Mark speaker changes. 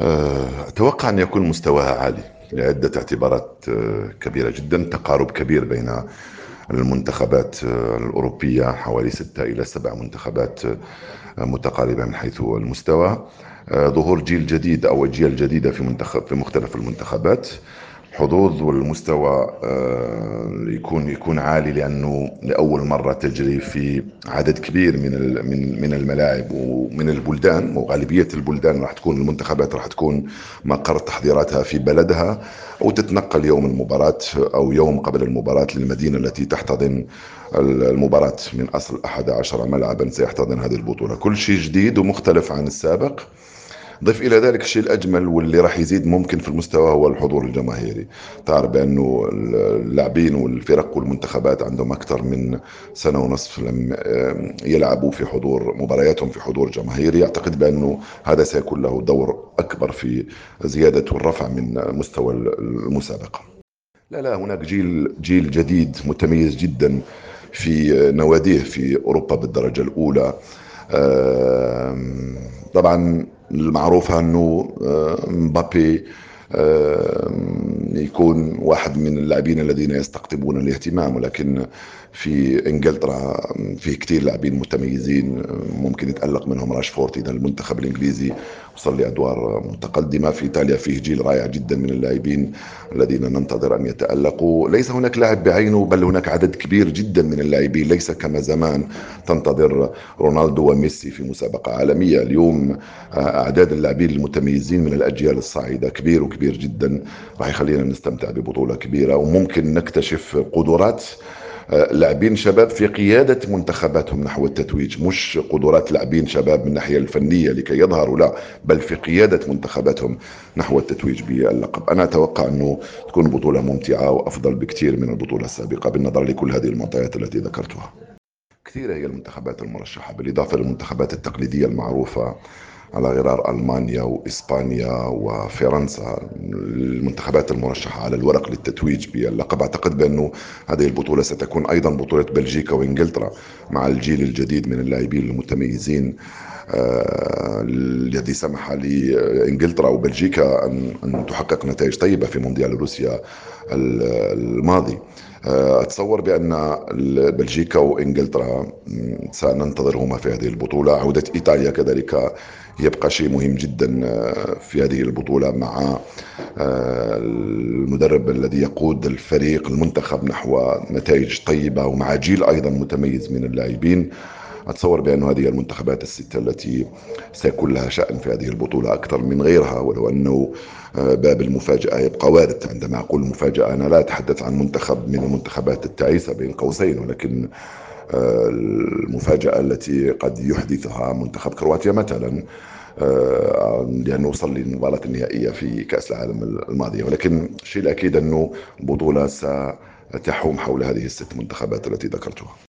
Speaker 1: آه، أتوقع أن يكون مستواها عالي لعدة اعتبارات آه، كبيرة جدا تقارب كبير بين المنتخبات آه، الأوروبية حوالي ستة إلى سبع منتخبات متقاربة من حيث المستوى. ظهور جيل جديد أو أجيال جديدة في منتخب في مختلف المنتخبات. حظوظ والمستوى آه، يكون يكون عالي لأنه لأول مرة تجري في عدد كبير من من من الملاعب ومن البلدان وغالبية البلدان راح تكون المنتخبات راح تكون مقر تحضيراتها في بلدها وتتنقل يوم المباراة أو يوم قبل المباراة للمدينة التي تحتضن المباراة من أصل 11 ملعبا سيحتضن هذه البطولة. كل شيء جديد ومختلف عن السابق. ضيف إلى ذلك الشيء الأجمل واللي راح يزيد ممكن في المستوى هو الحضور الجماهيري. تعرف بأنه اللاعبين والفرق والمنتخبات عندهم أكثر من سنة ونصف لم يلعبوا في حضور مبارياتهم في حضور جماهيري. أعتقد بأنه هذا سيكون له دور أكبر في زيادة والرفع من مستوى المسابقة. لا لا هناك جيل جيل جديد متميز جدا في نواديه في أوروبا بالدرجة الأولى. طبعا المعروف أنه مبابي يكون واحد من اللاعبين الذين يستقطبون الاهتمام ولكن في إنجلترا في كثير لاعبين متميزين ممكن يتألق منهم راشفورد اذا المنتخب الإنجليزي وصل لادوار متقدمة في إيطاليا فيه جيل رائع جدا من اللاعبين الذين ننتظر أن يتألقوا. ليس هناك لاعب بعينه بل هناك عدد كبير جدا من اللاعبين. ليس كما زمان تنتظر رونالدو وميسي في مسابقة عالمية. اليوم أعداد اللاعبين المتميزين من الأجيال الصاعدة كبير وكبير جدا. راح يخلينا نستمتع ببطولة كبيرة وممكن نكتشف قدرات لاعبين شباب في قيادة منتخباتهم نحو التتويج مش قدرات لاعبين شباب من الناحية الفنية لكي يظهروا لا بل في قيادة منتخباتهم نحو التتويج باللقب. أنا أتوقع أنه تكون بطولة ممتعة وأفضل بكثير من البطولة السابقة بالنظر لكل هذه المعطيات التي ذكرتها. كثيرة هي المنتخبات المرشحة بالإضافة للمنتخبات التقليدية المعروفة. على غرار ألمانيا وإسبانيا وفرنسا المنتخبات المرشحة على الورق للتتويج باللقب أعتقد بأنه هذه البطولة ستكون أيضا بطولة بلجيكا وإنجلترا مع الجيل الجديد من اللاعبين المتميزين. آه، الذي سمح لإنجلترا وبلجيكا أن تحقق نتائج طيبة في مونديال روسيا الماضي. آه، أتصور بأن بلجيكا وإنجلترا سننتظرهما في هذه البطولة. عودة إيطاليا كذلك يبقى شيء مهم جدا آه، في هذه البطولة مع المدرب الذي يقود الفريق المنتخب نحو نتائج طيبة ومع جيل أيضا متميز من اللاعبين. أتصور بأن هذه المنتخبات الستة التي سيكون لها شأن في هذه البطولة أكثر من غيرها ولو أنه آه، باب المفاجأة يبقى وارد. عندما أقول مفاجأة أنا لا أتحدث عن منتخب من المنتخبات التعيسة بين قوسين ولكن آه، المفاجأة التي قد يحدثها منتخب كرواتيا مثلا آه، لأنه وصل للمباراة النهائية في كأس العالم الماضية ولكن الشيء الأكيد أنه البطولة ستحوم حول هذه الست منتخبات التي ذكرتها.